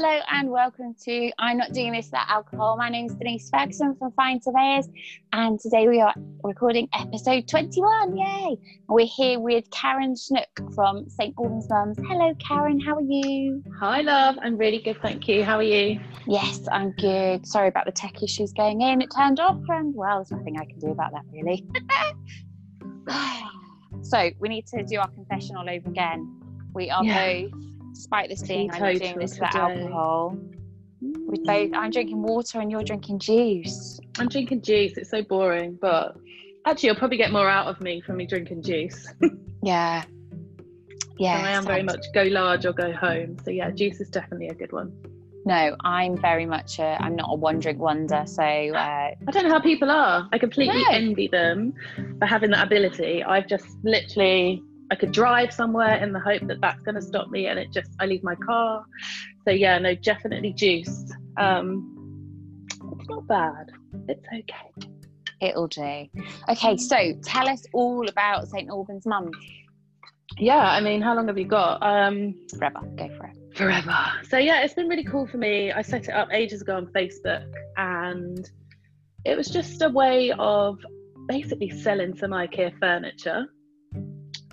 Hello and welcome to I'm Not Doing This Without Alcohol. My name is Denise Ferguson from Find Surveyors, and today we are recording episode 21. Yay! We're here with Karen Snook from St Albans Mums. Hello, Karen, how are you? Hi, love. I'm really good, thank you. How are you? Yes, I'm good. Sorry about the tech issues going in. It turned off, and well, there's nothing I can do about that, really. so, we need to do our confession all over again. We are yeah. both despite this being I'm doing this for alcohol. We both I'm drinking water and you're drinking juice. I'm drinking juice. It's so boring, but actually you'll probably get more out of me from me drinking juice. yeah. Yeah. So I am very much go large or go home. So yeah, juice is definitely a good one. No, I'm very much a, I'm not a one drink wonder. So uh, I don't know how people are. I completely no. envy them for having that ability. I've just literally I could drive somewhere in the hope that that's going to stop me, and it just I leave my car. So yeah, no, definitely juice. Um, it's not bad. It's okay. It'll do. Okay, so tell us all about St Albans Mums. Yeah, I mean, how long have you got? Um, forever. Go for it. Forever. So yeah, it's been really cool for me. I set it up ages ago on Facebook, and it was just a way of basically selling some IKEA furniture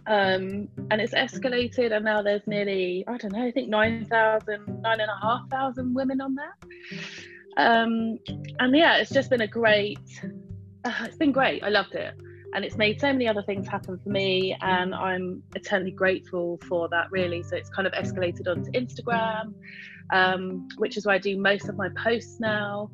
um, and it's escalated, and now there's nearly, I don't know, I think 9,000, 9,500 women on there. Um, and yeah, it's just been a great, uh, it's been great. I loved it. And it's made so many other things happen for me, and I'm eternally grateful for that, really. So it's kind of escalated onto Instagram, um, which is where I do most of my posts now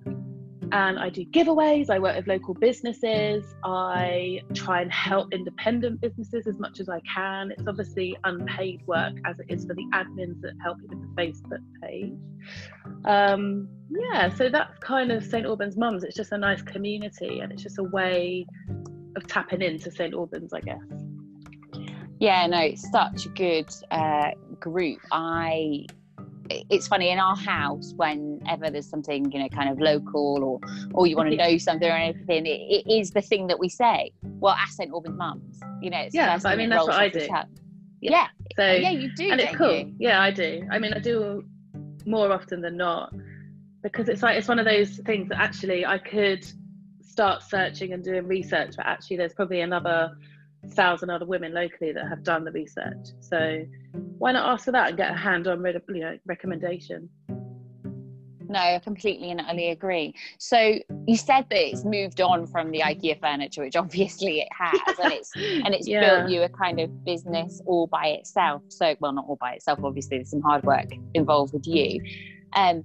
and I do giveaways. I work with local businesses. I try and help independent businesses as much as I can. It's obviously unpaid work as it is for the admins that help with the Facebook page. Um, yeah, so that's kind of St Albans Mums. It's just a nice community and it's just a way of tapping into St Albans, I guess. Yeah, no, it's such a good uh, group. I it's funny in our house whenever there's something you know kind of local or or you want to know something or anything it, it is the thing that we say well at st albans mums you know yeah i mean that's what i do yeah. yeah. so yeah you do and it's cool you? yeah i do i mean i do more often than not because it's like it's one of those things that actually i could start searching and doing research but actually there's probably another thousand other women locally that have done the research. So why not ask for that and get a hand-on you know, recommendation? No, I completely and utterly agree. So you said that it's moved on from the IKEA furniture, which obviously it has, and it's and it's yeah. built you a kind of business all by itself. So well, not all by itself. Obviously, there's some hard work involved with you. Um,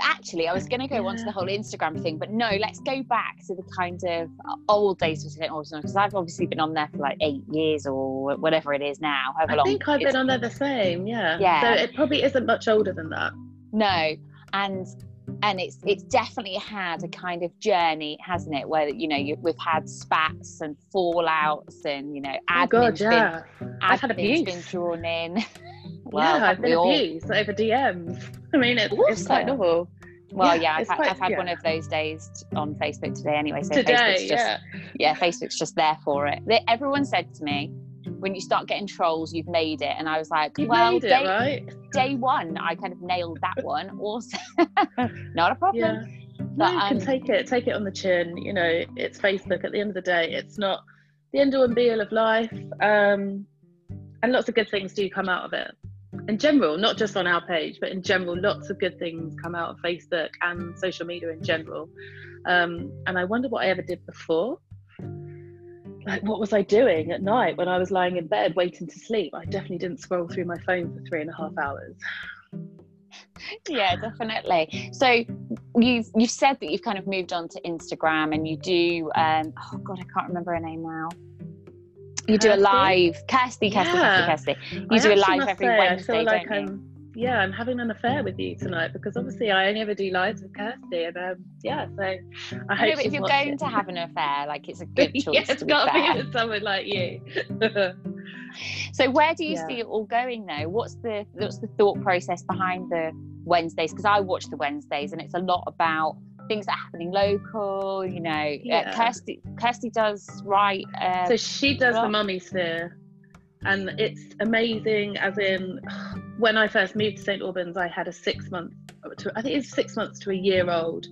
actually, I was going to go yeah. on to the whole Instagram thing, but no, let's go back to the kind of old days of. Albans because I've obviously been on there for like eight years or whatever it is now. I long. think I've been on there the same, yeah. Yeah. So it probably isn't much older than that. No, and and it's it's definitely had a kind of journey, hasn't it? Where you know you, we've had spats and fallouts, and you know, admin's oh God, yeah. been, I've had abuse. been drawn in. well, yeah, I've been abused all... over DMs. I mean, it's, it's quite novel. Well, yeah, yeah I've, quite, I've, had yeah. one of those days on Facebook today anyway. So today, Facebook's just, yeah. Facebook's just there for it. Everyone said to me, when you start getting trolls, you've made it. And I was like, you well, day, it, right? day one, I kind of nailed that one. Also, not a problem. Yeah. But, no, you can um, take it, take it on the chin. You know, it's Facebook. At the end of the day, it's not the end all and be all of life. Um, and lots of good things do come out of it in general, not just on our page, but in general, lots of good things come out of Facebook and social media in general. Um, and I wonder what I ever did before. Like, what was I doing at night when I was lying in bed waiting to sleep? I definitely didn't scroll through my phone for three and a half hours. yeah definitely so you've you've said that you've kind of moved on to instagram and you do um oh god i can't remember her name now you do a live, Kirsty, Kirsty, yeah. Kirsty, Kirsty. You I do a live every say, Wednesday, I feel like I'm, you? Yeah, I'm having an affair with you tonight because obviously I only ever do lives with Kirsty, and um, yeah, so I, I hope. If you're going to have an affair, like it's a good choice. yeah, it's got to be with someone like you. so, where do you yeah. see it all going though? What's the what's the thought process behind the Wednesdays? Because I watch the Wednesdays, and it's a lot about things that are happening local. You know, uh, yeah. uh, Kirsty Kirsty does write. Uh, so she does the mummy sphere. and it's amazing. As in, when I first moved to St Albans, I had a six month, to, I think it's six months to a year old,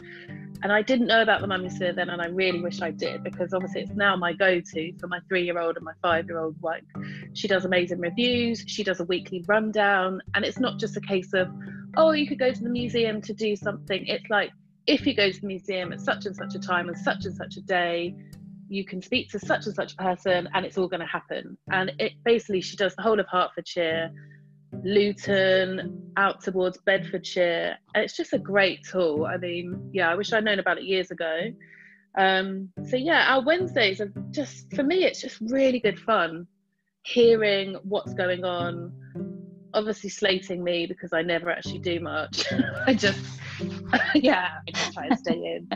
and I didn't know about the Mummy Sphere then, and I really wish I did because obviously it's now my go-to for my three-year-old and my five-year-old. Like, she does amazing reviews, she does a weekly rundown, and it's not just a case of, oh, you could go to the museum to do something. It's like if you go to the museum at such and such a time and such and such a day, you can speak to such and such a person, and it's all going to happen. And it basically she does the whole of Hertfordshire Luton, out towards Bedfordshire. It's just a great tool. I mean, yeah, I wish I'd known about it years ago. Um, so yeah, our Wednesdays are just for me, it's just really good fun hearing what's going on. Obviously, slating me because I never actually do much. I just, yeah, I just try and stay in.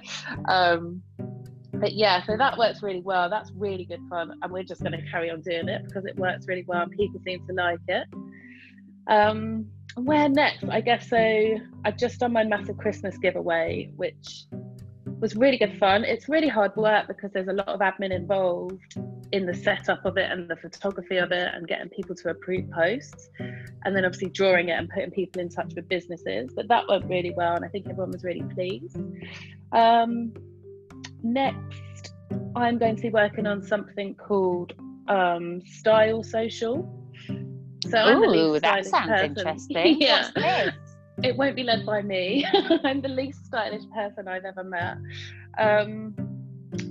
Um, but yeah, so that works really well. That's really good fun, and we're just going to carry on doing it because it works really well and people seem to like it. Um, where next? I guess so. I've just done my massive Christmas giveaway, which was really good fun. It's really hard work because there's a lot of admin involved in the setup of it and the photography of it and getting people to approve posts and then obviously drawing it and putting people in touch with businesses. But that went really well and I think everyone was really pleased. Um, next, I'm going to be working on something called um, Style Social. So I'm that sounds person. interesting. yeah. It won't be led by me. I'm the least stylish person I've ever met. Um,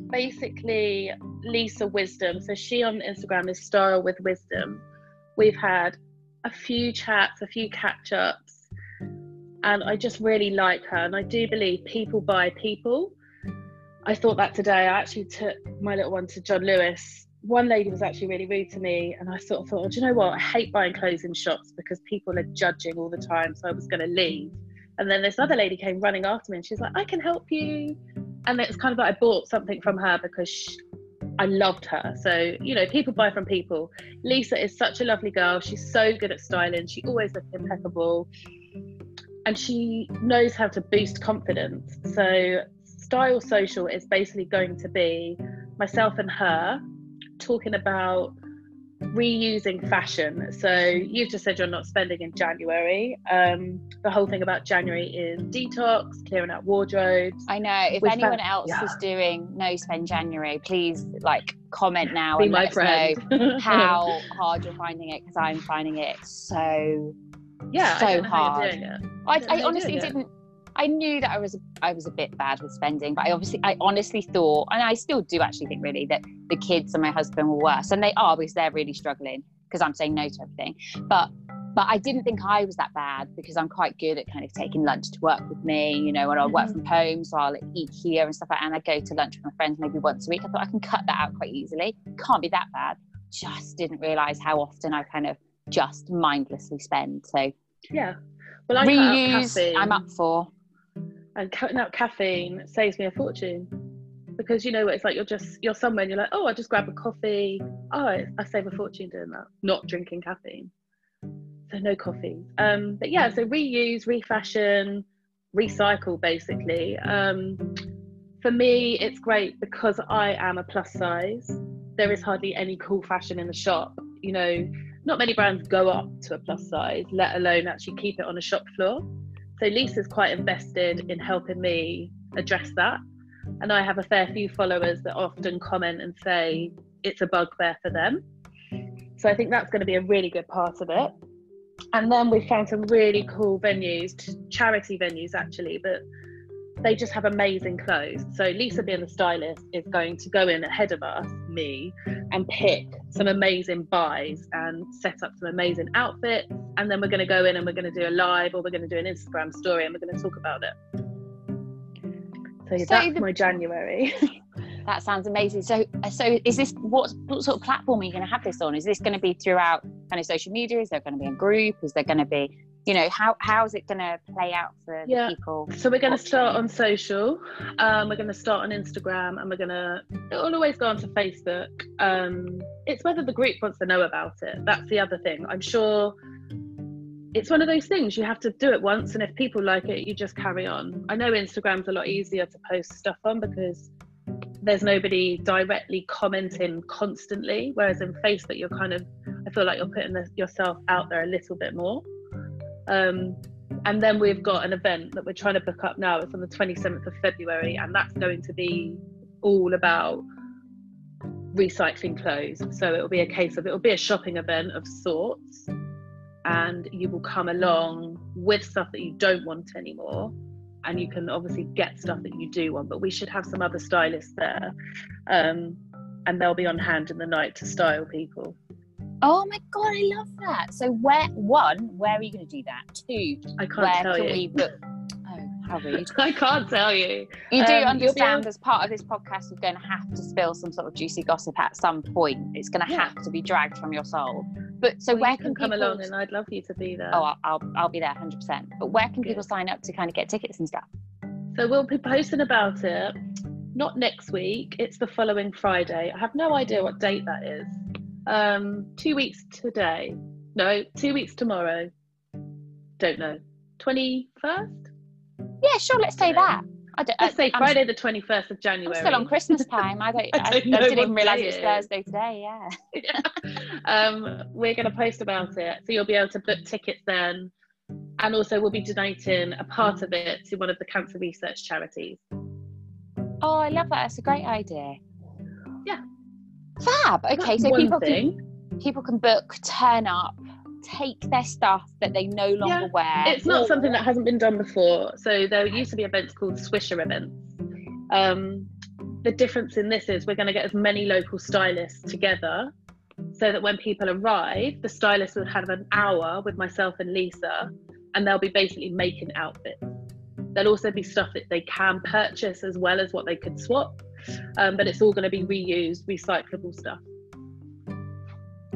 basically, Lisa Wisdom. So she on Instagram is Style with Wisdom. We've had a few chats, a few catch ups, and I just really like her. And I do believe people buy people. I thought that today. I actually took my little one to John Lewis one lady was actually really rude to me, and I sort of thought, oh, do you know what? I hate buying clothes in shops because people are judging all the time. So I was going to leave. And then this other lady came running after me, and she's like, I can help you. And it's kind of like I bought something from her because she, I loved her. So, you know, people buy from people. Lisa is such a lovely girl. She's so good at styling. She always looks impeccable. And she knows how to boost confidence. So, Style Social is basically going to be myself and her talking about reusing fashion. So you've just said you're not spending in January. Um, the whole thing about January is detox, clearing out wardrobes. I know. If anyone else yeah. is doing no spend January, please like comment now Be and let friend. us know how hard you're finding it because I'm finding it so yeah so hard. I, I, I honestly didn't. I knew that I was I was a bit bad with spending, but I obviously I honestly thought, and I still do actually think really that the kids and my husband were worse, and they are because they're really struggling because I'm saying no to everything. But but I didn't think I was that bad because I'm quite good at kind of taking lunch to work with me, you know, when I work from mm-hmm. home, so I'll eat here and stuff like that. And I go to lunch with my friends maybe once a week. I thought I can cut that out quite easily. Can't be that bad. Just didn't realise how often I kind of just mindlessly spend. So yeah. Well, I reuse. I'm up for and cutting out caffeine saves me a fortune. Because you know it's like you're just you're somewhere and you're like oh I just grab a coffee. Oh I, I save a fortune doing that not drinking caffeine. So no coffee. Um but yeah so reuse refashion recycle basically. Um for me it's great because I am a plus size. There is hardly any cool fashion in the shop you know. Not many brands go up to a plus size let alone actually keep it on a shop floor so Lisa's quite invested in helping me address that. And I have a fair few followers that often comment and say it's a bugbear for them. So I think that's going to be a really good part of it. And then we found some really cool venues, charity venues actually, but they just have amazing clothes. So Lisa, being the stylist, is going to go in ahead of us, me, and pick some amazing buys and set up some amazing outfits. And then we're going to go in and we're going to do a live or we're going to do an Instagram story and we're going to talk about it. So, so that's the, my January. that sounds amazing. So, uh, so is this what, what sort of platform are you going to have this on? Is this going to be throughout kind of social media? Is there going to be a group? Is there going to be you know how how is it going to play out for yeah. people? So we're going to start on social um, we're going to start on instagram and we're going to it'll always go onto facebook. Um, it's whether the group wants to know about it. That's the other thing. I'm sure it's one of those things you have to do it once and if people like it you just carry on. I know instagram's a lot easier to post stuff on because there's nobody directly commenting constantly whereas in facebook you're kind of I feel like you're putting the, yourself out there a little bit more. Um, and then we've got an event that we're trying to book up now. It's on the 27th of February, and that's going to be all about recycling clothes. So it'll be a case of it'll be a shopping event of sorts, and you will come along with stuff that you don't want anymore. And you can obviously get stuff that you do want, but we should have some other stylists there. Um, and they'll be on hand in the night to style people. Oh my god, I love that. So where one, where are you going to do that? Two, I can't where tell can you. we book? Oh, how rude! I can't tell you. You do Um, understand, able- as part of this podcast, you're going to have to spill some sort of juicy gossip at some point. It's going to Yeah. have to be dragged from your soul. But so Well, where you can, come people? along, and I'd love you to be there. oh, I'll, I'll I'll be there 100. percent But where can people sign up to kind of get tickets and stuff? So we'll be posting about it. Not next week. It's the following Friday. I have no idea what date that is. Um, two weeks today. No, two weeks tomorrow. Don't know. Twenty first. Yeah, sure. Let's say that. I don't. Let's I, say I'm Friday the twenty first of I'm January. still on Christmas time. I don't. I I, don't know I didn't even realise it was. Thursday today. Yeah. um, we're going to post about it, so you'll be able to book tickets then, and also we'll be donating a part of it to one of the cancer research charities. Oh, I love that. That's a great idea. Fab. Okay, That's so people thing. can people can book, turn up, take their stuff that they no longer Yeah, wear. It's not or- something that hasn't been done before. So there used to be events called Swisher events. Um, the difference in this is we're going to get as many local stylists together so that when people arrive, the stylist will have an hour with myself and Lisa, and they'll be basically making outfits. There'll also be stuff that they can purchase as well as what they could swap, um, but it's all going to be reused, recyclable stuff.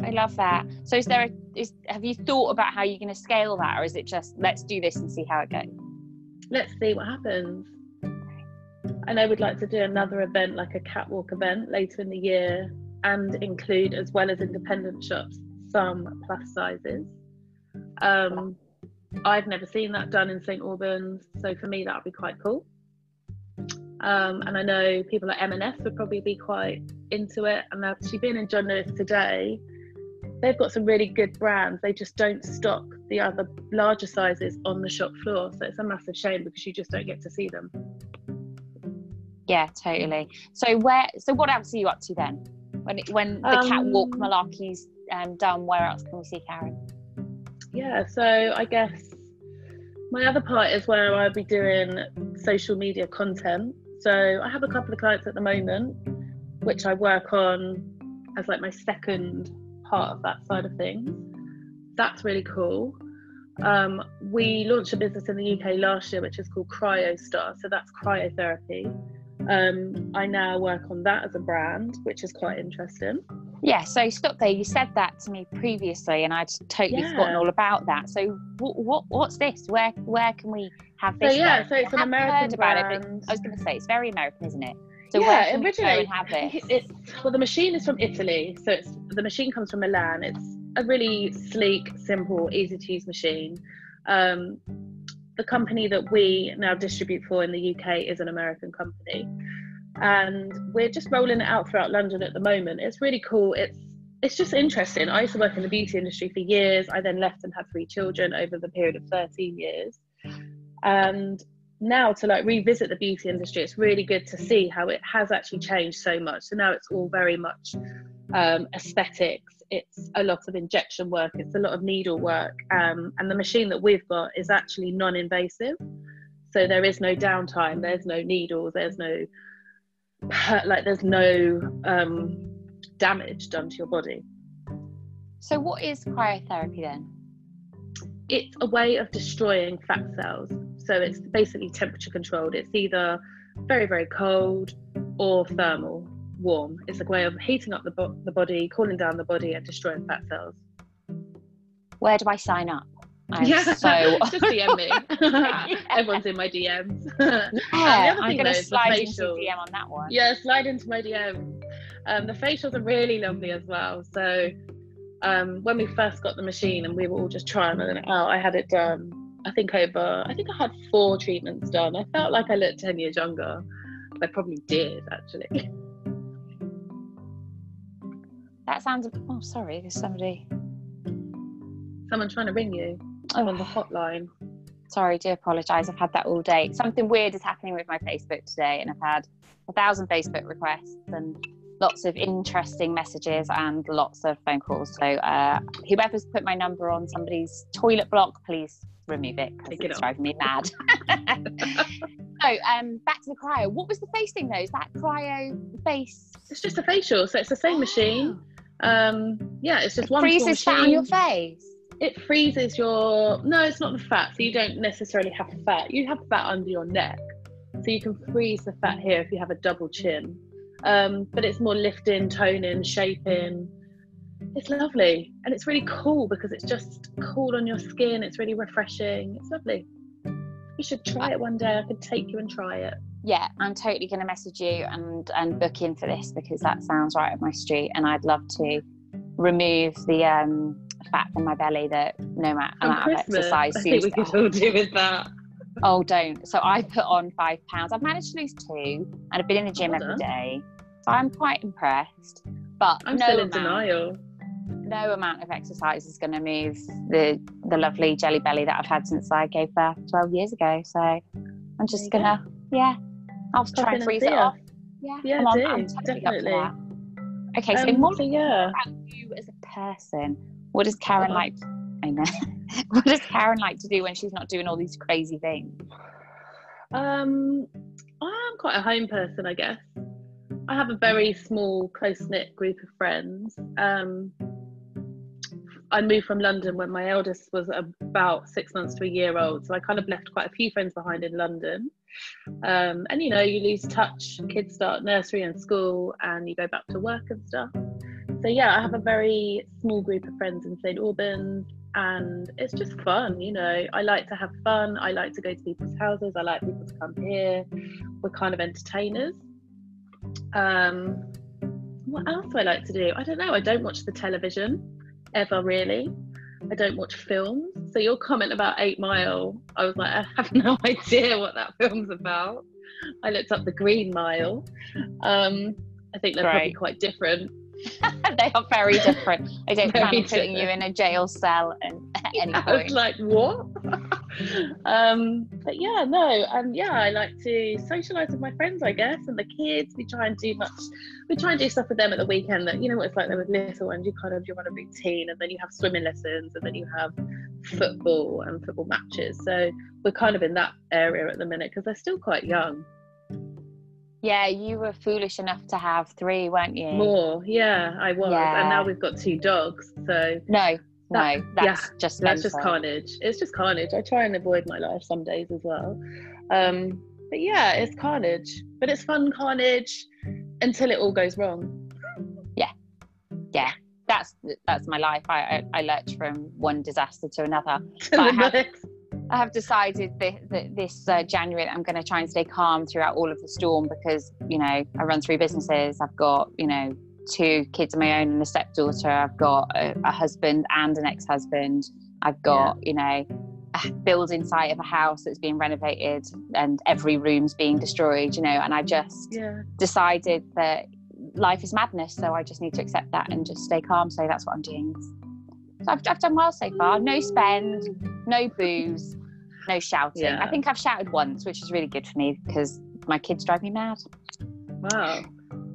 I love that. So is there a, is have you thought about how you're going to scale that, or is it just let's do this and see how it goes? let's see what happens. I know we'd like to do another event, like a catwalk event later in the year, and include, as well as independent shops, some plus sizes. Um, I've never seen that done in St Albans, so for me that would be quite cool. Um, and I know people at M&S would probably be quite into it. And actually been in John Lewis today. They've got some really good brands. They just don't stock the other larger sizes on the shop floor. So it's a massive shame because you just don't get to see them. Yeah, totally. So where? So what else are you up to then? When it, when the catwalk Um, malarkey's um, done, where else can we see Karen? Yeah, so I guess my other part is where I'll be doing social media content. So I have a couple of clients at the moment, which I work on as like my second part of that side of things. That's really cool. Um, we launched a business in the UK last year, which is called CryoStar. So that's cryotherapy. Um, I now work on that as a brand, which is quite interesting. Yeah. So stop there. You said that to me previously, and I'd totally Yeah. forgotten all about that. So what, what what's this? Where where can we have this? So yeah, so it's I an American heard about it, brand. I was going to say it's very American, isn't it? So yeah, where can we go originally and have this? It's well, the machine is from Italy, so it's the machine comes from Milan. It's a really sleek, simple, easy to use machine. Um, the company that we now distribute for in the UK is an American company, and we're just rolling it out throughout London at the moment. It's really cool. It's it's just interesting. I used to work in the beauty industry for years. I then left and had three children over the period of 13 years. And now to like revisit the beauty industry, it's really good to see how it has actually changed so much. So now it's all very much um, aesthetics. It's a lot of injection work. It's a lot of needle work. Um, and the machine that we've got is actually non-invasive. So there is no downtime. There's no needles. There's no like there's no um, damage done to your body. So what is cryotherapy then? It's a way of destroying fat cells. So it's basically temperature controlled. It's either very, very cold or thermal, warm. It's a way of heating up the, bo- the body, cooling down the body, and destroying fat cells. Where do I sign up? I'm yeah, so just DM me. Everyone's in my DMs. yeah, I'm going to slide into. DM on that one. yeah, slide into my DM. Um, the facials are really lovely as well. So um, when we first got the machine and we were all just trying it out, I had it done. I think over. I think I had four treatments done. I felt like I looked ten years younger. I probably did actually. That sounds. Oh, sorry, there's somebody. Someone trying to ring you. I'm on the hotline. Sorry, do apologise. I've had that all day. Something weird is happening with my Facebook today, and I've had a thousand Facebook requests and lots of interesting messages and lots of phone calls. So, uh, whoever's put my number on somebody's toilet block, please remove it because it's it driving me mad. so, um, back to the cryo. What was the face thing though? Is that cryo face? It's just a facial, so it's the same machine. Um, yeah, it's just it one. Freezes fat on your face. It freezes your. No, it's not the fat. So you don't necessarily have fat. You have fat under your neck, so you can freeze the fat here if you have a double chin. Um, but it's more lifting, toning, shaping. It's lovely and it's really cool because it's just cool on your skin. It's really refreshing. It's lovely. You should try it one day. I could take you and try it. Yeah, I'm totally going to message you and and book in for this because that sounds right up my street, and I'd love to remove the um, fat from my belly that no matter amount of exercise. I think we could all do with that. Oh, don't. So I put on five pounds. I've managed to lose two, and I've been in the gym well every day. So I'm quite impressed. But I'm no still in amount, denial. No amount of exercise is going to move the the lovely jelly belly that I've had since I gave birth 12 years ago. So I'm just gonna, go. yeah, I'll Pop try and freeze it off. Yeah, yeah, on, do, I'm totally definitely. Okay, so um, more so yeah. about you as a person. What does Karen like? I know. what does Karen like to do when she's not doing all these crazy things? Um, I'm quite a home person, I guess. I have a very small, close knit group of friends. Um, I moved from London when my eldest was about six months to a year old, so I kind of left quite a few friends behind in London. Um, and you know, you lose touch. Kids start nursery and school, and you go back to work and stuff. So yeah, I have a very small group of friends in St Albans, and it's just fun. You know, I like to have fun. I like to go to people's houses. I like people to come here. We're kind of entertainers. Um, what else do I like to do? I don't know. I don't watch the television ever really. I don't watch films. So your comment about Eight Mile, I was like, I have no idea what that film's about. I looked up the Green Mile. Um, I think they're right. probably quite different. they are very different. I don't plan on putting you in a jail cell and at any I was like, what? Um, but yeah, no, and yeah, I like to socialise with my friends, I guess, and the kids. We try and do much. We try and do stuff with them at the weekend. That you know what it's like. They're with little ones. You kind of you run a routine, and then you have swimming lessons, and then you have football and football matches. So we're kind of in that area at the minute because they're still quite young. Yeah, you were foolish enough to have three, weren't you? More, yeah, I was. Yeah. And now we've got two dogs. So no, that, no, that's yeah, just that's just carnage. It's just carnage. I try and avoid my life some days as well. Um, but yeah, it's carnage. But it's fun carnage until it all goes wrong. Yeah, yeah. That's that's my life. I I, I lurch from one disaster to another. To I have, I have decided that, that this uh, January I'm going to try and stay calm throughout all of the storm because you know I run three businesses. I've got you know two kids of my own and a stepdaughter. I've got a, a husband and an ex-husband. I've got yeah. you know a building site of a house that's being renovated and every room's being destroyed. You know, and I just yeah. decided that life is madness, so I just need to accept that and just stay calm. So that's what I'm doing. So I've, I've done well so far. No spend, no booze, no shouting. Yeah. I think I've shouted once, which is really good for me because my kids drive me mad. Wow.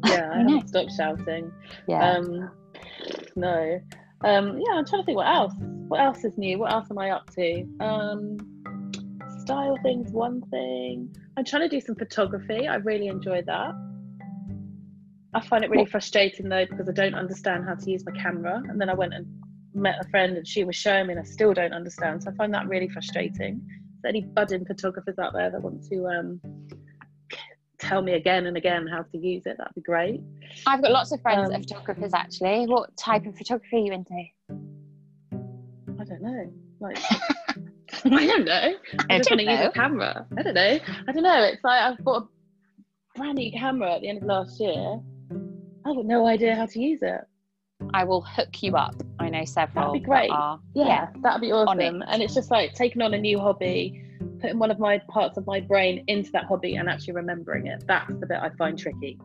Yeah, I haven't stopped shouting. Yeah. Um, no. Um, yeah, I'm trying to think what else. What else is new? What else am I up to? Um, style things, one thing. I'm trying to do some photography. I really enjoy that. I find it really frustrating though because I don't understand how to use my camera. And then I went and met a friend and she was showing me and I still don't understand. So I find that really frustrating. So any budding photographers out there that want to um, tell me again and again how to use it, that'd be great. I've got lots of friends um, that are photographers actually. What type of photography are you into? I don't know. Like I don't know. I, just want to use a camera. I don't know. I don't know. It's like I've bought a brand new camera at the end of last year. I've got no idea how to use it. I will hook you up. I know several. That'd be great. That are, yeah, yeah, that'd be awesome. It. And it's just like taking on a new hobby, putting one of my parts of my brain into that hobby and actually remembering it. That's the bit I find tricky.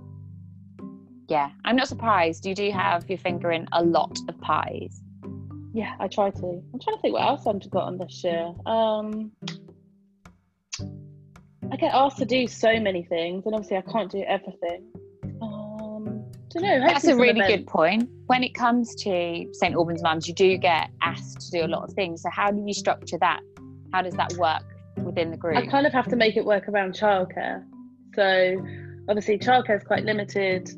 Yeah, I'm not surprised. You do have your finger in a lot of pies. yeah, I try to. I'm trying to think what else I've got on this year. Um, I get asked to do so many things, and obviously I can't do everything. Um, don't know. That's a really good point. When it comes to St Albans Mums, you do get asked to do a lot of things. So how do you structure that? How does that work within the group? I kind of have to make it work around childcare. So obviously childcare is quite limited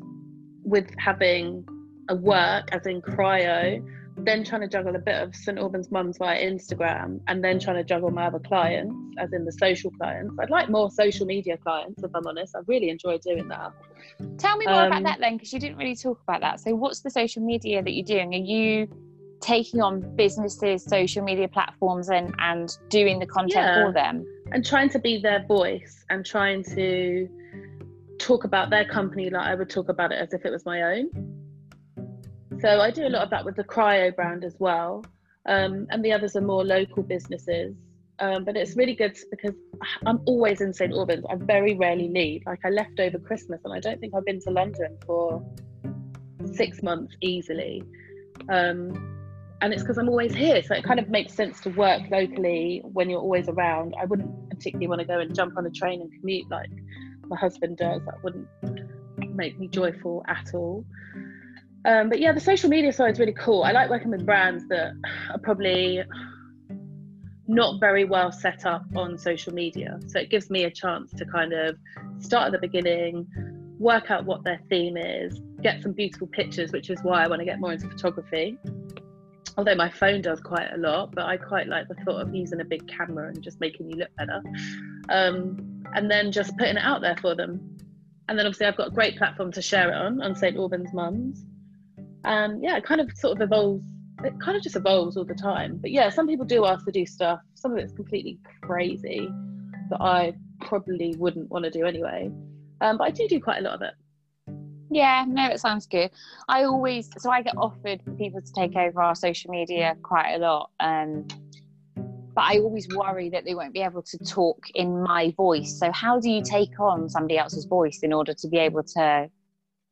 with having a work as in cryo then trying to juggle a bit of St Albans Mums via Instagram, and then trying to juggle my other clients, as in the social clients. I'd like more social media clients, if I'm honest. I really enjoy doing that. Tell me more um, about that then, because you didn't really talk about that. So, what's the social media that you're doing? Are you taking on businesses' social media platforms and and doing the content yeah. for them? And trying to be their voice and trying to talk about their company like I would talk about it as if it was my own. So I do a lot of that with the Cryo brand as well. Um, and the others are more local businesses. Um, but it's really good because I'm always in St Albans. I very rarely leave. Like I left over Christmas, and I don't think I've been to London for six months easily. Um, and it's because I'm always here, so it kind of makes sense to work locally when you're always around. I wouldn't particularly want to go and jump on a train and commute like my husband does. That wouldn't make me joyful at all. Um, but yeah, the social media side is really cool. I like working with brands that are probably not very well set up on social media. So it gives me a chance to kind of start at the beginning, work out what their theme is, get some beautiful pictures, which is why I want to get more into photography. Although my phone does quite a lot, but I quite like the thought of using a big camera and just making you look better. Um, and then just putting it out there for them. And then obviously I've got a great platform to share it on, on St. Albans Mums and yeah it kind of sort of evolves it kind of just evolves all the time but yeah some people do ask to do stuff some of it's completely crazy that i probably wouldn't want to do anyway um, but i do do quite a lot of it yeah no it sounds good i always so i get offered people to take over our social media quite a lot um, but I always worry that they won't be able to talk in my voice. So, how do you take on somebody else's voice in order to be able to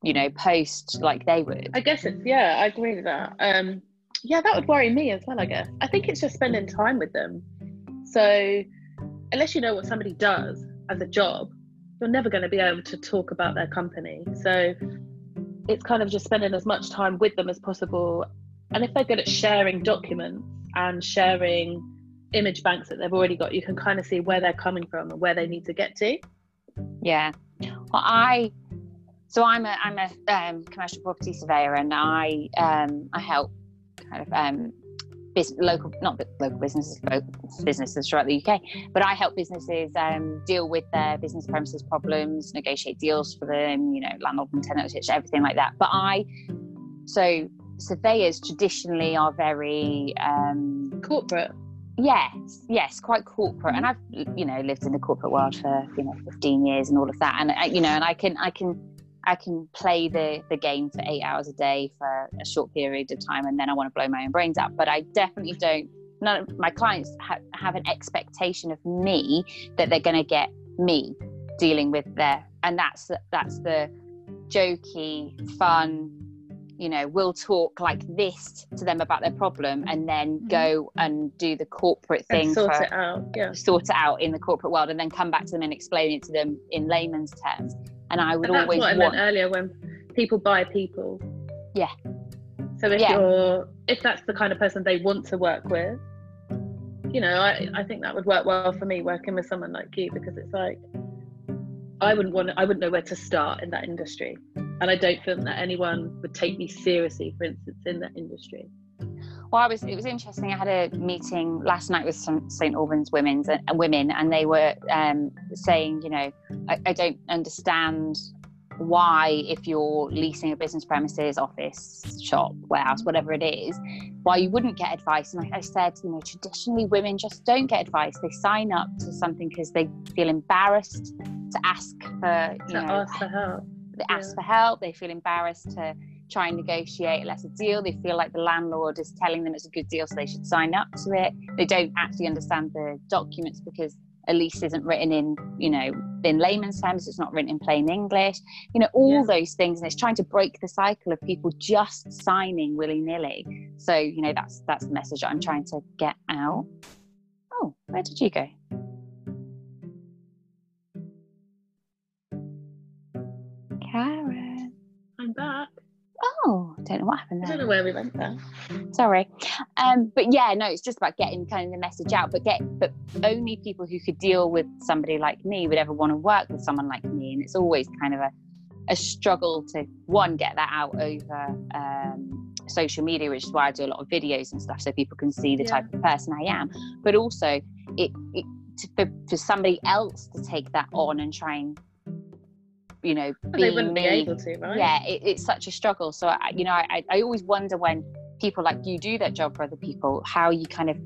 you know, post like they would. I guess it's yeah, I agree with that. Um, yeah, that would worry me as well. I guess I think it's just spending time with them. So unless you know what somebody does as a job, you're never going to be able to talk about their company. So it's kind of just spending as much time with them as possible. And if they're good at sharing documents and sharing image banks that they've already got, you can kind of see where they're coming from and where they need to get to. Yeah. Well, I so I'm a I'm a um, commercial property surveyor, and I um, I help kind of um, business, local not local businesses businesses throughout the UK, but I help businesses um, deal with their business premises problems, negotiate deals for them, you know, landlord and tenant everything like that. But I so surveyors traditionally are very um, corporate? Yes yes quite corporate. And i've you know lived in the corporate world for you know 15 years and all of that. And you know and i can i can I can play the the game for eight hours a day for a short period of time, and then I want to blow my own brains out. But I definitely don't. None of my clients ha- have an expectation of me that they're going to get me dealing with their, and that's that's the jokey, fun. You know, we'll talk like this to them about their problem, and then mm-hmm. go and do the corporate thing, and sort for, it out, yeah, sort it out in the corporate world, and then come back to them and explain it to them in layman's terms and I would and that's always. what I want... meant earlier when people buy people. Yeah. So if yeah. you're if that's the kind of person they want to work with, you know, I I think that would work well for me working with someone like you because it's like I wouldn't want I wouldn't know where to start in that industry, and I don't think that anyone would take me seriously, for instance, in that industry. Well, I was. It was interesting. I had a meeting last night with some St Albans women's uh, women, and they were um, saying, you know, I, I don't understand why, if you're leasing a business premises, office, shop, warehouse, whatever it is, why you wouldn't get advice. And like I said, you know, traditionally women just don't get advice. They sign up to something because they feel embarrassed to ask for, you to know, ask for help. They ask yeah. for help. They feel embarrassed to try and negotiate a lesser deal. They feel like the landlord is telling them it's a good deal, so they should sign up to it. They don't actually understand the documents because a lease isn't written in you know in layman's terms it's not written in plain english you know all yeah. those things and it's trying to break the cycle of people just signing willy-nilly so you know that's that's the message i'm trying to get out oh where did you go I don't know happened there. I don't know where we went there. Sorry. Um, but yeah, no, it's just about getting kind of the message out. But get but only people who could deal with somebody like me would ever want to work with someone like me. And it's always kind of a, a struggle to one, get that out over um, social media, which is why I do a lot of videos and stuff so people can see the yeah. type of person I am. But also it, it to, for, for somebody else to take that on and try and you know being they wouldn't me. be able to right? Yeah it, it's such a struggle. So I, you know I, I always wonder when people like you do that job for other people how you kind of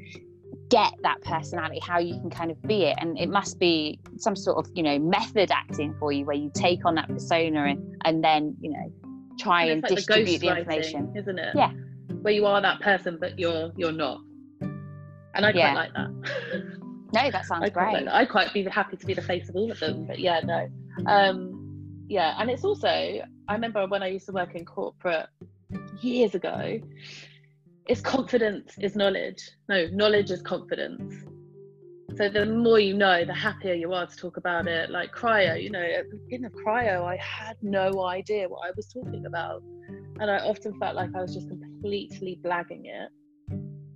get that personality how you can kind of be it. And it must be some sort of you know method acting for you where you take on that persona and, and then you know try and, and like distribute the, the information. isn't it? Yeah. Where you are that person but you're you're not. And i quite yeah. like that. No that sounds I great. like i'd quite be happy to be the face of all of them but yeah no. Um yeah and it's also i remember when i used to work in corporate years ago it's confidence is knowledge. No knowledge is confidence. So the more you know the happier you are to talk about it. Like cryo you know at the beginning of cryo i had no idea what i was talking about. And i often felt like i was just completely blagging it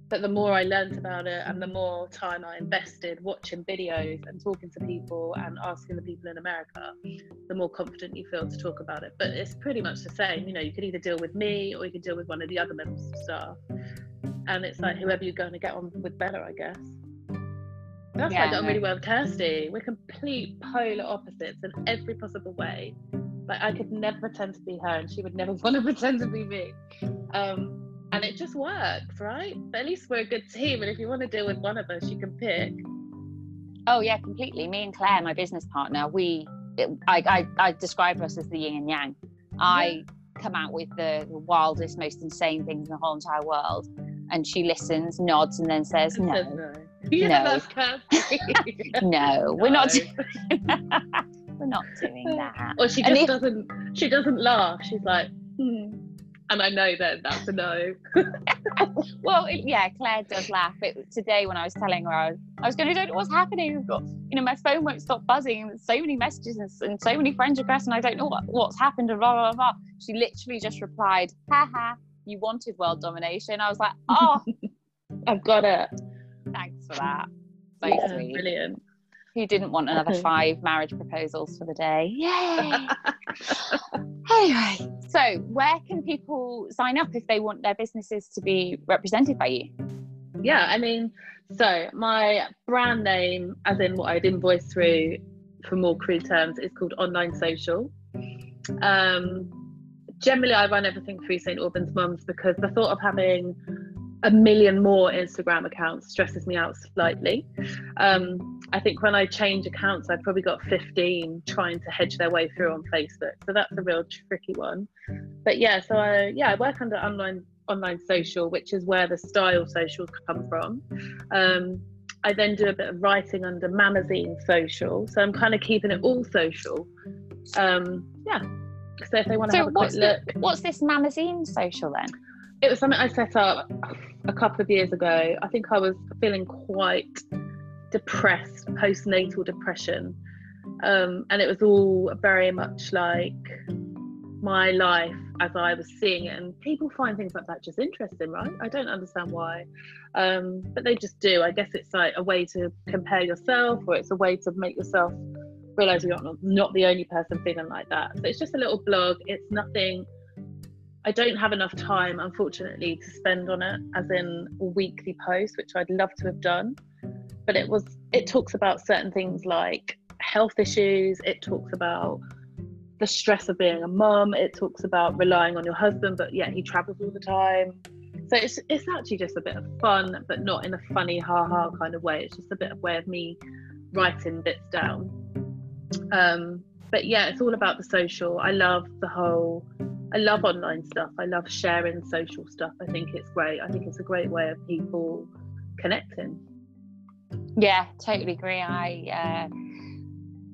but the more I learned about it and the more time I invested watching videos and talking to people and asking the people in America, the more confident you feel to talk about it. But it's pretty much the same. You know, you could either deal with me or you could deal with one of the other members of staff. And it's like whoever you're going to get on with better, I guess. That's yeah, why I got really well with Kirsty. We're complete polar opposites in every possible way. Like I could never pretend to be her and she would never want to pretend to be me. Um, and it just works, right? But at least we're a good team, and if you want to deal with one of us, you can pick. Oh yeah, completely. Me and Claire, my business partner, we, it, I, I, I describe us as the yin and yang. I come out with the, wildest, most insane things in the whole entire world, and she listens, nods, and then says no. no. Yeah, no. no, we're not. Doing, we're not doing that. Or she just doesn't. She doesn't laugh. She's like. Hmm and I know that that's a no. well, it, yeah, Claire does laugh. It, today when I was telling her I was, I was going to don't know what's happening. I've got, you know, my phone won't stop buzzing, and so many messages and, and, so many friends requests, and I don't know what, what's happened. And blah blah blah. She literally just replied, "Ha ha, you wanted world domination." I was like, "Oh, I've got it." Thanks for that. So yeah, sweet. Brilliant who didn't want another five marriage proposals for the day. Yay! anyway, so where can people sign up if they want their businesses to be represented by you? Yeah, I mean, so my brand name, as in what I'd invoice through for more crude terms, is called Online Social. Um, generally, I run everything through St. Albans Mums because the thought of having a million more Instagram accounts stresses me out slightly. Um, I think when I change accounts, I've probably got 15 trying to hedge their way through on Facebook. So that's a real tricky one. But yeah, so I, yeah, I work under online online social, which is where the style socials come from. Um, I then do a bit of writing under Mamazine Social. So I'm kind of keeping it all social. Um, yeah. So if they want to so have a quick look. What's this Mamazine Social then? It was something I set up a couple of years ago. I think I was feeling quite depressed, postnatal depression. Um, and it was all very much like my life as I was seeing it. And people find things like that just interesting, right? I don't understand why. Um, but they just do. I guess it's like a way to compare yourself, or it's a way to make yourself realize you're not, not the only person feeling like that. So it's just a little blog. It's nothing I don't have enough time, unfortunately, to spend on it, as in a weekly post, which I'd love to have done. But it was, it talks about certain things like health issues. It talks about the stress of being a mum. It talks about relying on your husband, but yet he travels all the time. So it's it's actually just a bit of fun, but not in a funny ha ha kind of way. It's just a bit of way of me writing bits down. Um, but yeah, it's all about the social. I love the whole I love online stuff. I love sharing social stuff. I think it's great. I think it's a great way of people connecting. Yeah, totally agree. I uh,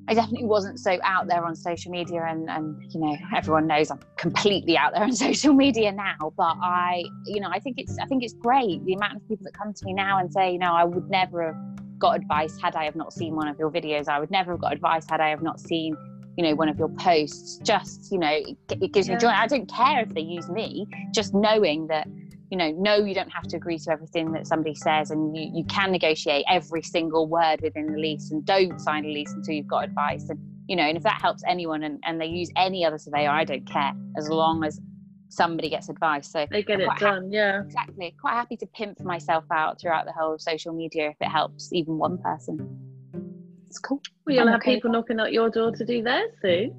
I definitely wasn't so out there on social media, and and you know everyone knows I'm completely out there on social media now. But I, you know, I think it's I think it's great the amount of people that come to me now and say, you know, I would never have got advice had I have not seen one of your videos. I would never have got advice had I have not seen you know one of your posts just you know it, it gives yeah. me joy. I don't care if they use me just knowing that you know no you don't have to agree to everything that somebody says and you, you can negotiate every single word within the lease and don't sign a lease until you've got advice and you know and if that helps anyone and, and they use any other surveyor i don't care as long as somebody gets advice. So they get it done yeah. exactly quite happy to pimp myself out throughout the whole social media if it helps even one person it's cool well you'll I'm have okay people knocking at your door to do theirs too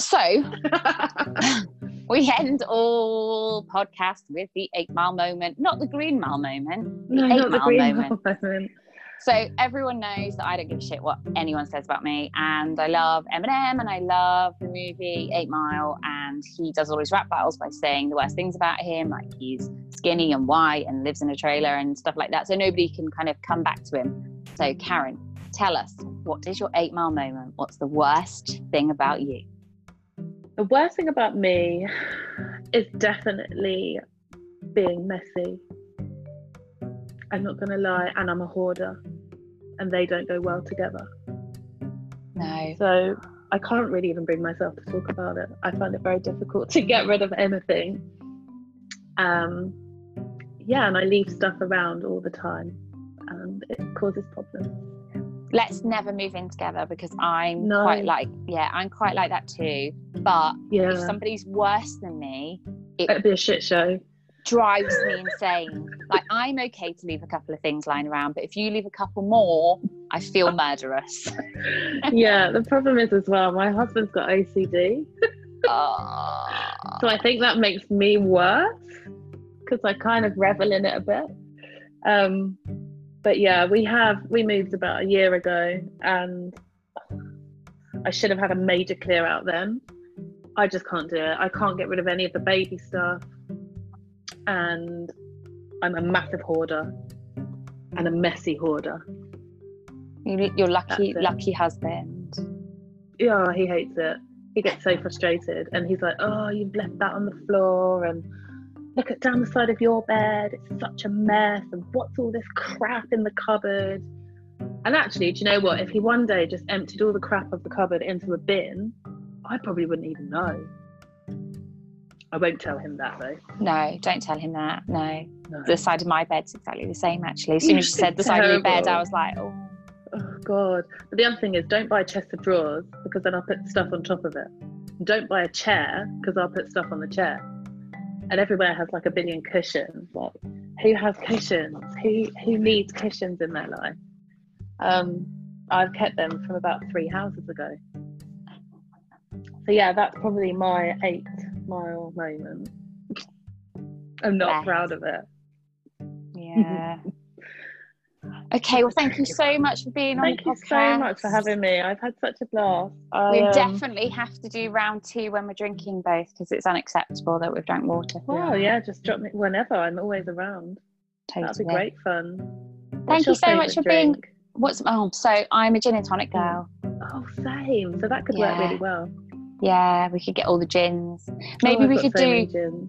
so we end all podcasts with the eight mile moment, not the green mile moment. The no, eight mile moment. moment. So everyone knows that I don't give a shit what anyone says about me, and I love Eminem, and I love the movie Eight Mile, and he does all his rap battles by saying the worst things about him, like he's skinny and white and lives in a trailer and stuff like that. So nobody can kind of come back to him. So Karen, tell us what is your Eight Mile moment? What's the worst thing about you? The worst thing about me is definitely being messy. I'm not going to lie, and I'm a hoarder, and they don't go well together. No. So I can't really even bring myself to talk about it. I find it very difficult to get rid of anything. Um, yeah, and I leave stuff around all the time, and it causes problems let's never move in together because I'm no. quite like yeah, I'm quite like that too. But yeah. if somebody's worse than me, it would be a shit show. Drives me insane. like I'm okay to leave a couple of things lying around, but if you leave a couple more, I feel murderous. yeah, the problem is as well, my husband's got OCD. oh. So I think that makes me worse because I kind of revel in it a bit. Um, but yeah, we have we moved about a year ago, and I should have had a major clear out then. I just can't do it. I can't get rid of any of the baby stuff, and I'm a massive hoarder and a messy hoarder. Your lucky, lucky husband. Yeah, he hates it. He gets so frustrated, and he's like, "Oh, you've left that on the floor," and look at down the side of your bed, it's such a mess, and what's all this crap in the cupboard? And actually, do you know what? If he one day just emptied all the crap of the cupboard into a bin, I probably wouldn't even know. I won't tell him that though. No, don't tell him that. No. no. The side of my bed's exactly the same actually. As soon as you said the side of your bed, I was like, oh. Oh god. But the other thing is don't buy a chest of drawers because then I'll put stuff on top of it. Don't buy a chair because I'll put stuff on the chair and everywhere has like a billion cushions. Like, who has cushions? Who who needs cushions in their life? Um, I've kept them from about three houses ago. So yeah, that's probably my eight mile moment. I'm not proud of it. Yeah. Okay, well, thank you so much for being thank on the podcast. Thank you so much for having me. I've had such a blast. we um, definitely have to do round two when we're drinking both because it's unacceptable that we've drank water. Well, yeah, just drop me whenever. I'm always around. Totally. That'd be great fun. What's thank you so much for drink? being. What's oh, so I'm a gin and tonic girl. Oh, same. So that could yeah. work really well. Yeah, we could get all the gins. Maybe oh, we could so do.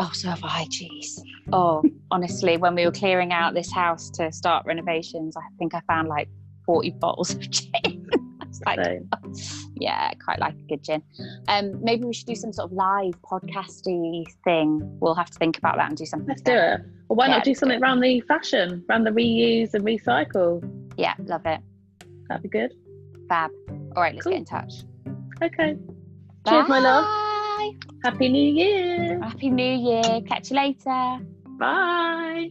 Oh, so have I. Jeez. Oh, honestly, when we were clearing out this house to start renovations, I think I found like 40 bottles of gin. like, oh, yeah, quite like a good gin. Um, maybe we should do some sort of live podcasty thing. We'll have to think about that and do something. Let's together. do it. Or why yeah, not do something around the fashion, around the reuse and recycle? Yeah, love it. That'd be good. Fab. All right, let's cool. get in touch. Okay. Bye. Cheers, my love. Happy New Year. Happy New Year. Catch you later. Bye.